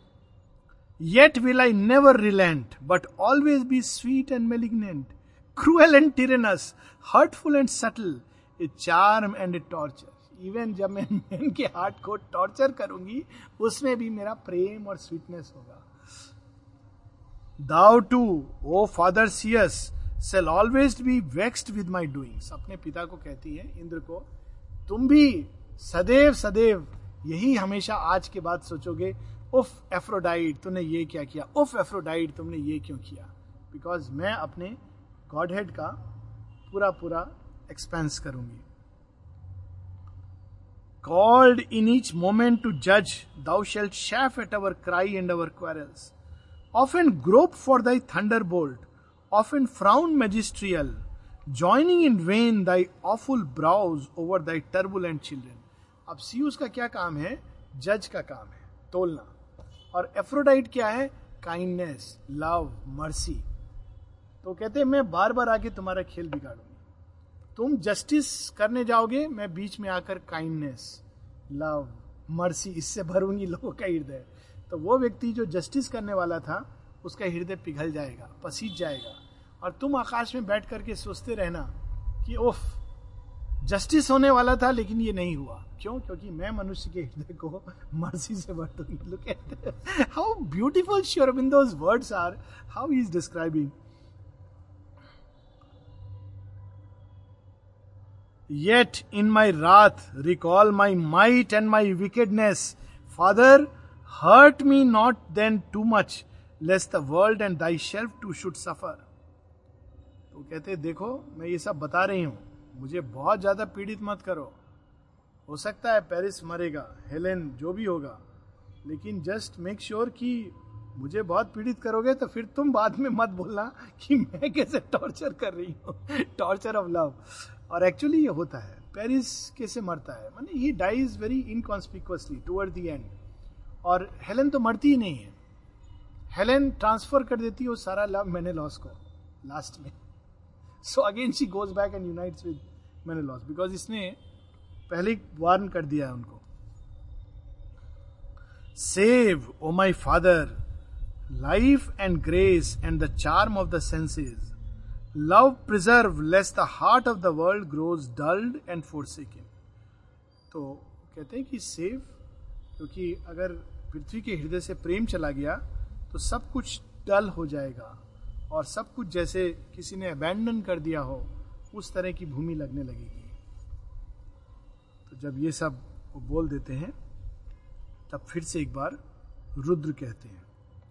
Yet will I never relent but always be sweet and malignant cruel and tyrannous hurtful and subtle a charm and a torture even जब मैं मैन के हार्ट को टॉर्चर करूँगी, उसमें भी मेरा प्रेम और स्वीटनेस होगा। Thou too O father Zeus shall always be vexed with my doings अपने पिता को कहती है, इंद्र को, तुम भी सदैव सदैव यही हमेशा आज के बाद सोचोगे, उफ एफ्रोडाइट तुमने ये क्या किया? उफ एफ्रोडाइट तुमने ये क्यों किया? बिकॉज़ मैं अपने गॉड हेड का पूरा पूरा एक्सपेंस करूँगी। Called in each moment to जज thou shalt chafe at our cries and our quarrels oft and grope for thy thunderbolt oft and frown magisterial joining in vain thy awful brows over thy turbulent children अब Zeus का क्या काम है? जज का काम है, तोलना। और एफ्रोडाइट क्या है? काइंडनेस लव मर्सी तो कहते मैं बार बार आके तुम्हारा खेल बिगाड़ूँगी। तुम जस्टिस करने जाओगे, मैं बीच में आकर काइंडनेस लव मर्सी इससे भरूँगी लोगों का हृदय। तो वो व्यक्ति जो जस्टिस करने वाला था, उसका हृदय पिघल जाएगा, पसीज जाएगा। और तुम आकाश में बैठ करके सोचते रहना कि, ओफ जस्टिस होने वाला था, लेकिन ये नहीं हुआ। क्यों? क्योंकि मैं मनुष्य के हृदय को मर्सी से भर दूँगी look at how beautiful Sri Aurobindo's words are how is describing Yet in my wrath recall my might and my wickedness. Father, hurt me not then too much, lest the world and thyself too should suffer. तो कहते देखो मैं ये सब बता रही हूँ। मुझे बहुत ज़्यादा पीड़ित मत करो। हो सकता है पेरिस मरेगा हेलेन जो भी होगा। लेकिन जस्ट मेक श्योर कि मुझे बहुत पीड़ित करोगे तो फिर तुम बाद में मत बोलना कि मैं कैसे टॉर्चर कर रही हूँ। टॉर्चर ऑफ़ लव और एक्चुअली ये होता है। पेरिस कैसे मरता है? माने he dies very inconspicuously toward the end और हेलेन तो मरती ही नहीं है। हेलेन ट्रांसफ़र कर देती है वो सारा लव मैंने लॉस को लास्ट में। So again she goes back and unites with Menelaus because इसने पहले वार्न कर दिया है उनको। Save O my father life and grace and the charm of the senses love preserve lest the heart of the world grows dulled and forsaken तो कहते हैं कि सेव क्योंकि अगर पृथ्वी के हृदय से प्रेम चला गया तो सब कुछ डल हो जाएगा और सब कुछ जैसे किसी ने अबैंडन कर दिया हो, उस तरह की भूमि लगने लगेगी। तो जब ये सब वो बोल देते हैं, तब फिर से एक बार रुद्र कहते हैं।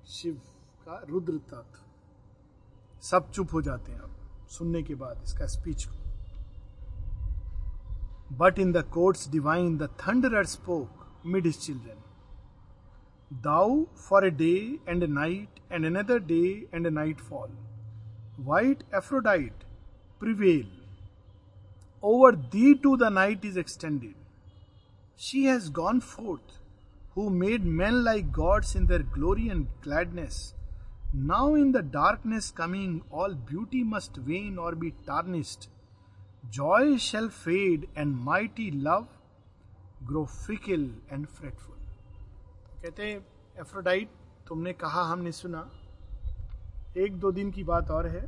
शिव का रुद्र तत्व। सब चुप हो जाते हैं सुनने के बाद इसका स्पीच को। But in the courts divine the thunder spoke mid his children thou for a day and a night and another day and a night fall white Aphrodite prevail over thee too the night is extended she has gone forth who made men like gods in their glory and gladness now in the darkness coming all beauty must wane or be tarnished joy shall fade and mighty love grow fickle and fretful कहते Aphrodite तुमने कहा, हमने सुना। एक दो दिन की बात और है।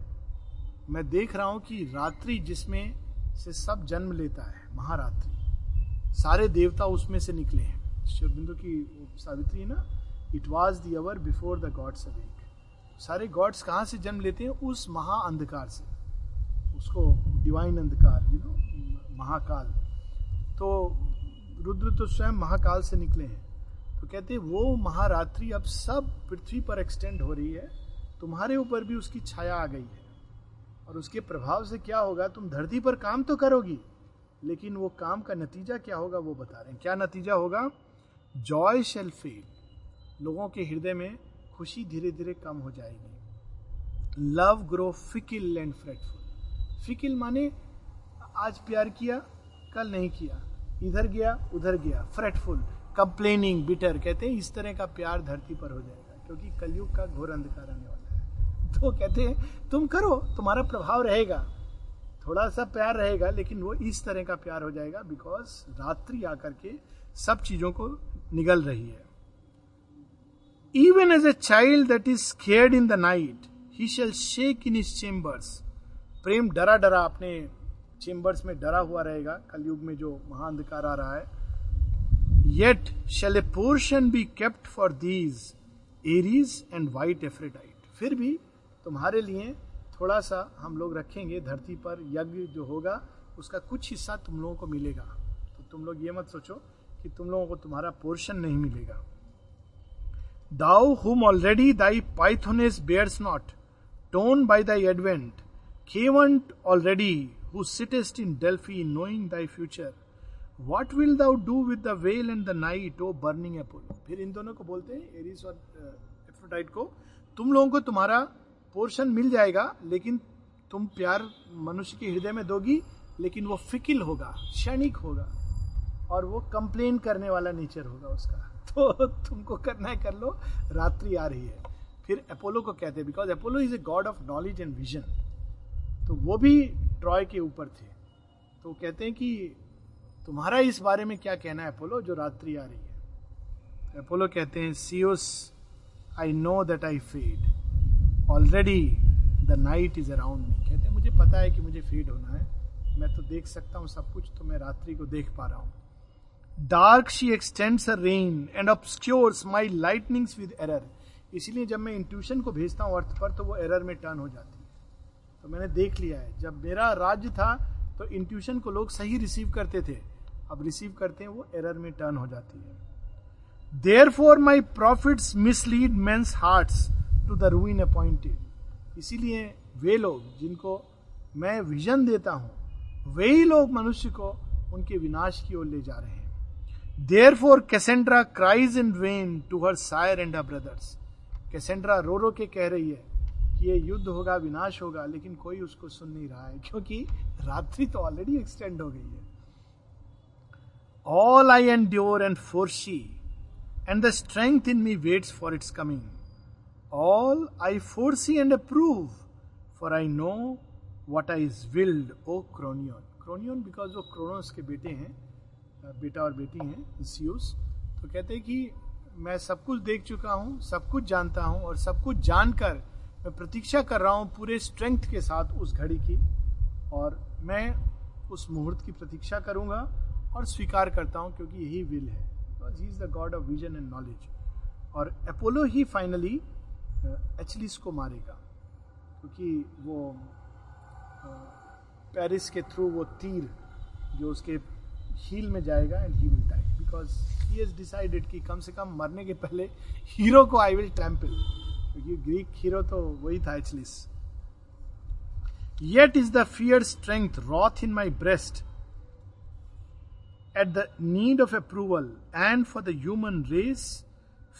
मैं देख रहा हूँ कि रात्रि जिसमें से सब जन्म लेता है, महारात्रि। सारे देवता उसमें से निकले हैं। शिवबिंदु की सावित्री ना? It was the hour before the gods awake सारे गॉड्स कहाँ से जन्म लेते हैं? उस महा अंधकार से। उसको डिवाइन अंधकार यू नो महाकाल। तो रुद्र तो स्वयं महाकाल से निकले हैं। तो कहते हैं, वो महारात्रि अब सब पृथ्वी पर एक्सटेंड हो रही है। तुम्हारे ऊपर भी उसकी छाया आ गई है। और उसके प्रभाव से क्या होगा? तुम धरती पर काम तो करोगी, लेकिन वो काम का नतीजा क्या होगा वो बता रहे हैं। क्या नतीजा होगा? जॉय शेल फेल लोगों के हृदय में खुशी धीरे धीरे कम हो जाएगी। Love grow fickle and fretful fickle माने आज प्यार किया, कल नहीं किया। इधर गया, उधर गया। फ्रेटफुल कंप्लेनिंग बिटर कहते हैं, इस तरह का प्यार धरती पर हो जाएगा, क्योंकि कलयुग का घोर अंधकार आने वाला है। तो कहते हैं, तुम करो, तुम्हारा प्रभाव रहेगा। थोड़ा सा प्यार रहेगा, लेकिन वो इस तरह का प्यार हो जाएगा बिकॉज़ रात्रि आकर के सब चीज़ों को निगल रही है। Even as a child that is cared in the night he shall shake in his chambers प्रेम डरा डरा अपने चेम्बर्स में डरा हुआ रहेगा। कलयुग में जो महाअंधकार आ रहा है। Yet shall a portion be kept for these Ares and white Aphrodite फिर भी तुम्हारे लिए थोड़ा सा हम लोग रखेंगे धरती पर यज्ञ जो होगा, उसका कुछ हिस्सा तुम लोगों को मिलेगा। तो तुम लोग ये मत सोचो कि तुम लोगों को तुम्हारा पोर्शन नहीं मिलेगा। Thou whom already thy pythoness bears not torn by thy advent खेवंट already who sittest in Delphi knowing thy future what will thou do with the veil and the night O burning Apollo फिर इन दोनों को बोलते हैं Eris और Aphrodite को, तुम लोगों को तुम्हारा पोर्शन मिल जाएगा, लेकिन तुम प्यार मनुष्य के हृदय में दोगी, लेकिन वो फिकिल होगा, क्षणिक होगा। और वो कंप्लेन करने वाला नेचर होगा उसका। <laughs> तो तुमको करना है, कर लो। रात्रि आ रही है। फिर अपोलो को कहते हैं because Apollo is a god of knowledge and vision तो वो भी ट्रॉय के ऊपर थे। तो कहते हैं कि तुम्हारा इस बारे में क्या कहना है अपोलो जो रात्रि आ रही है? अपोलो कहते हैं Zeus I know that I fade already the night is around me कहते हैं, मुझे पता है कि मुझे फेड होना है। मैं तो देख सकता हूँ सब कुछ तो मैं रात्रि को देख पा रहा हूँ। Dark she extends reign and obscures my lightnings with error इसीलिए जब मैं इंट्यूशन को भेजता हूँ अर्थ पर तो वो एरर में टर्न हो जाती है। तो मैंने देख लिया है, जब मेरा राज्य था तो इंट्यूशन को लोग सही रिसीव करते थे। अब रिसीव करते हैं, वो एरर में टर्न हो जाती है। Therefore my prophet mislead men's hearts to the ruin appointed इसीलिए वे लोग, जिनको मैं विजन देता हूँ, वही लोग मनुष्य को उनके विनाश की ओर ले जा रहे हैं। Therefore Cassandra cries in vain to her sire and her brothers Cassandra रो रो के कह रही है कि ये युद्ध होगा विनाश होगा लेकिन कोई उसको सुन नहीं रहा है क्योंकि रात्रि तो ऑलरेडी एक्सटेंड हो गई है। All I endure and foresee and the strength in me waits for its coming all I foresee and approve, for I know what I is willed O Cronion Cronion because वो Cronos के बेटे हैं बेटा और बेटी हैं सियोस तो कहते हैं कि मैं सब कुछ देख चुका हूँ, सब कुछ जानता हूँ और सब कुछ जानकर मैं प्रतीक्षा कर रहा हूँ पूरे स्ट्रेंथ के साथ उस घड़ी की और मैं उस मुहूर्त की प्रतीक्षा करूँगा और स्वीकार करता हूँ क्योंकि यही विल है। Because he is the god of vision and knowledge और अपोलो ही फाइनली एचलिस को मारेगा। क्योंकि वो पेरिस के थ्रू वो तीर जो उसके हील में जाएगा and he will die because he has decided कि कम से कम मरने के पहले हीरो को आई विल ट्रैम्पल क्योंकि ग्रीक हीरो तो वही था Achilles yet is the fear strength wrath in my breast at the need of approval and for the human race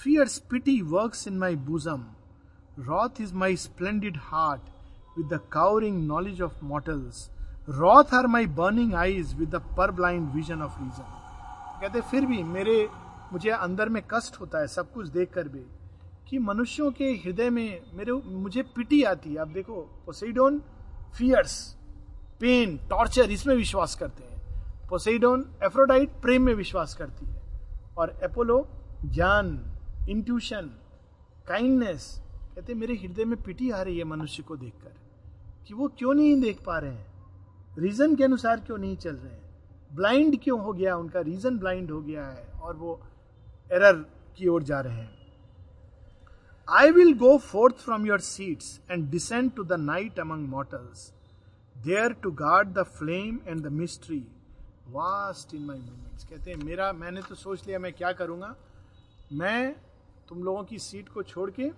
fierce pity work in my bosom wrath is my splendid heart with the cowering knowledge of mortals. Wrath are my burning eyes with पर blind vision of reason कहते फिर भी मेरे, मुझे अंदर में कष्ट होता है, सब कुछ देख कर भी, कि मनुष्यों के हृदय में मेरे, मुझे पिटी आती है। अब देखो पोसेडोन फियर्स पेन टॉर्चर इसमें विश्वास करते हैं। पोसेडोन एफ्रोडाइट प्रेम में विश्वास करती है। और एपोलो ज्ञान इंट्यूशन काइंडनेस कहते मेरे हृदय में पिटी आ रही है मनुष्य को देखकर, कि वो क्यों नहीं देख पा रहे हैं? रीजन के अनुसार क्यों नहीं चल रहे हैं? ब्लाइंड क्यों हो गया? उनका रीजन ब्लाइंड हो गया है और वो एरर की ओर जा रहे हैं। I will go forth from your seats and descend to the night among mortals there to guard the flame and the mystery vast in my movements कहते हैं, मेरा, मैंने तो सोच लिया मैं क्या करूँगा? मैं तुम लोगों की सीट को छोड़ के,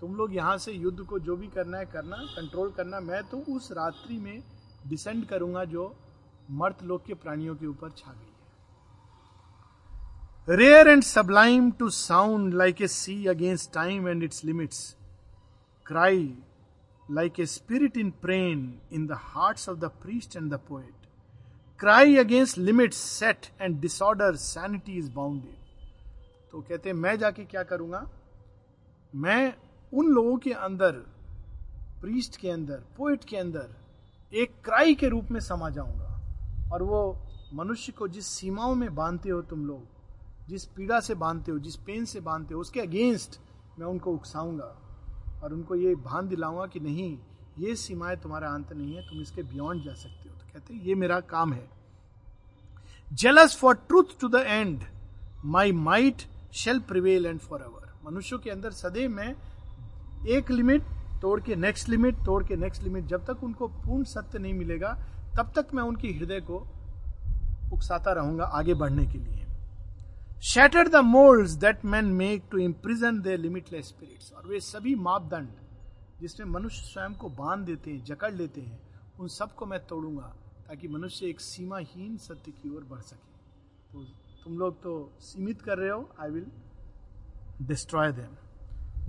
तुम लोग यहाँ से युद्ध को जो भी करना है करना कंट्रोल करना, मैं तो उस रात्रि में डिसेंड करूँगा जो मर्त लोग के प्राणियों के ऊपर छा गई है। Rare and sublime to sound like a sea against time and its limits cry like a spirit in pain in the heart of the priest and the poet cry against limit set and disorder sanity is bounded तो कहते हैं, मैं जाके क्या करूँगा? मैं उन लोगों के अंदर प्रीस्ट के अंदर पोइट के अंदर एक क्राई के रूप में समा जाऊँगा। और वो मनुष्य को जिस सीमाओं में बांधते हो तुम लोग, जिस पीड़ा से बांधते हो, जिस पेन से बांधते हो, उसके अगेंस्ट मैं उनको उकसाऊँगा। और उनको ये भान दिलाऊँगा कि नहीं, ये सीमाएँ तुम्हारा अंत नहीं है, तुम इसके बियॉन्ड जा सकते हो। तो कहते ये मेरा काम है। Jealous for truth to the end my might shall prevail and for ever मनुष्यों के अंदर सदैव मैं एक लिमिट तोड़ के नेक्स्ट लिमिट तोड़ के नेक्स्ट लिमिट जब तक उनको पूर्ण सत्य नहीं मिलेगा, तब तक मैं उनकी हृदय को उकसाता रहूँगा आगे बढ़ने के लिए। Shatter the mould that man make to imprison the limitless spirits और वे सभी मापदंड जिसमें मनुष्य स्वयं को बाँध देते हैं, जकड़ लेते हैं, उन सबको मैं तोड़ूँगा ताकि मनुष्य एक सीमाहीन सत्य की ओर बढ़ सके। तो तुम लोग तो सीमित कर रहे हो I will destroy them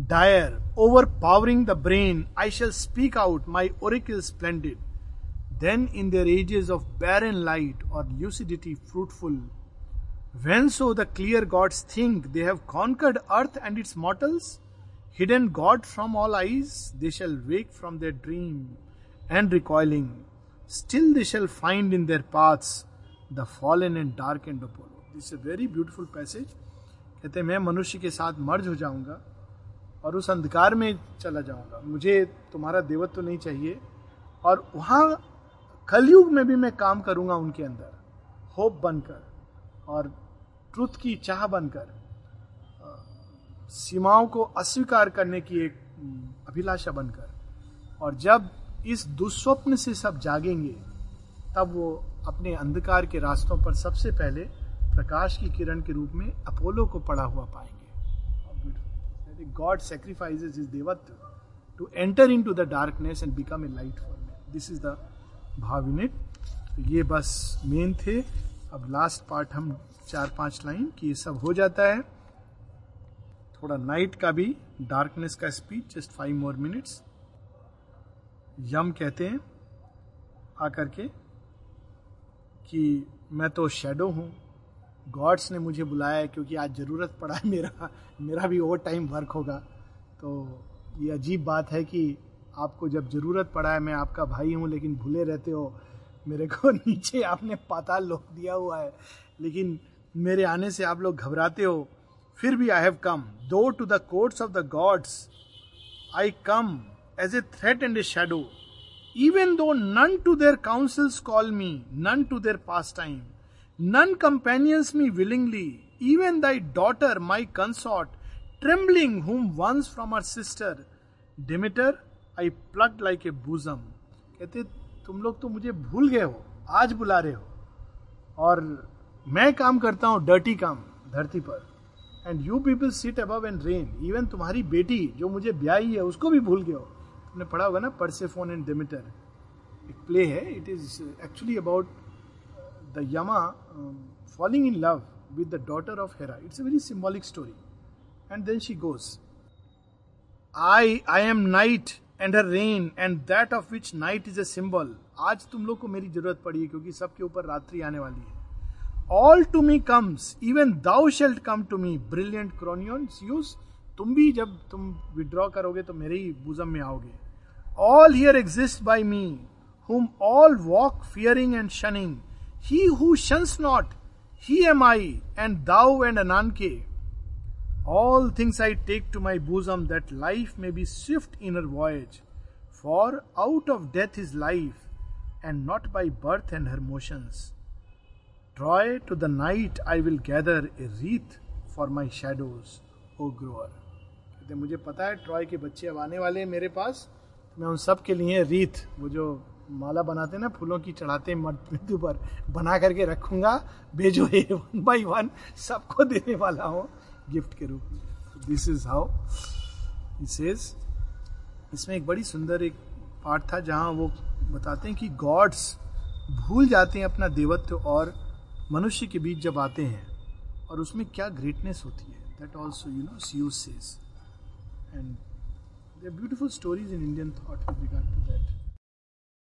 dire, overpowering the brain, I shall speak out my oracle splendid. Then in their ages of barren light or lucidity fruitful, when so the clear gods think they have conquered earth and its mortals, hidden God from all eyes, they shall wake from their dream and recoiling. Still they shall find in their paths the fallen and darkened Apollo. This is a very beautiful passage. कहते मैं मनुष्य के साथ मर्ज हो जाऊंगा और उस अंधकार में चला जाऊँगा। मुझे तुम्हारा देवत्व नहीं चाहिए। और वहाँ कलयुग में भी मैं काम करूँगा उनके अंदर। होप बनकर और ट्रुथ की चाह बनकर सीमाओं को अस्वीकार करने की एक अभिलाषा बनकर। और जब इस दुस्वप्न से सब जागेंगे, तब वो अपने अंधकार के रास्तों पर सबसे पहले प्रकाश की किरण के रूप में अपोलो को पड़ा हुआ पाएँगे। God sacrifices his devatva to enter into the darkness and become a light for men. This is the भाव इन इट ये बस मेन थे। अब लास्ट पार्ट हम चार पाँच लाइन कि ये सब हो जाता है। थोड़ा नाइट का भी डार्कनेस का speech just five more minutes Yama कहते हैं, आकर के कि मैं तो शेडो हूँ। गॉड्स ने मुझे बुलाया है क्योंकि आज ज़रूरत पड़ा है, मेरा मेरा भी ओवर टाइम वर्क होगा। तो ये अजीब बात है कि आपको जब ज़रूरत पड़ा है, मैं आपका भाई हूँ, लेकिन भूले रहते हो, मेरे को <laughs> नीचे आपने पाताल लोक दिया हुआ है। लेकिन मेरे आने से आप लोग घबराते हो। फिर भी I have come though to the courts of the gods I come as a threat and a shadow even though none to their councils call me none to their pastime None companions me willingly, even thy daughter, my consort, trembling, whom once from her sister, Demeter, I plucked like a bosom. कहते तुम लोग तो मुझे भूल गए हो आज बुला रहे हो। और मैं काम करता हूँ डर्टी काम धरती पर। And you people sit above and reign even तुम्हारी बेटी जो मुझे ब्याही है उसको भी भूल गए हो। तुमने पढ़ा होगा ना परसेफोन एंड डेमिटर एक प्ले है it is actually about the Yama falling in love with the daughter of Hera it's a very symbolic story and then she goes I I am night and a reign and that of which night is a symbol आज तुम लोग को मेरी ज़रूरत पड़ी है, क्योंकि सबके ऊपर रात्रि आने वाली है। All to me comes even thou shalt come to me brilliant Cronions Zeus तुम भी जब तुम विद्रॉ करोगे तो मेरे ही बुजम में आओगे। All here exist by me whom all walk fearing and shunning he who shuns not he am I and thou and Ananke all things I take to my bosom that life may be swift inner voyage far out of death is life and not by birth and her motions Troy to the night I will gather a wreath for my shadows O grower कहते मुझे पता है Troy के बच्चे अब आने वाले हैं मेरे पास मैं उन सब के लिए रीत वो जो माला बनाते ना, फूलों की चढ़ाते मृत्यु पर। बना करके रखूँगा, भेजो ये वन बाई वन सबको देने वाला हूँ गिफ्ट के रूप दिस इज़ हाउ इज़ इसमें एक बड़ी सुंदर एक पार्ट था जहाँ वो बताते हैं कि गॉड्स भूल जाते हैं अपना देवत्व और मनुष्य के बीच जब आते हैं और उसमें क्या ग्रेटनेस होती है। That also you know see says and beautiful stories in Indian thought with regard to that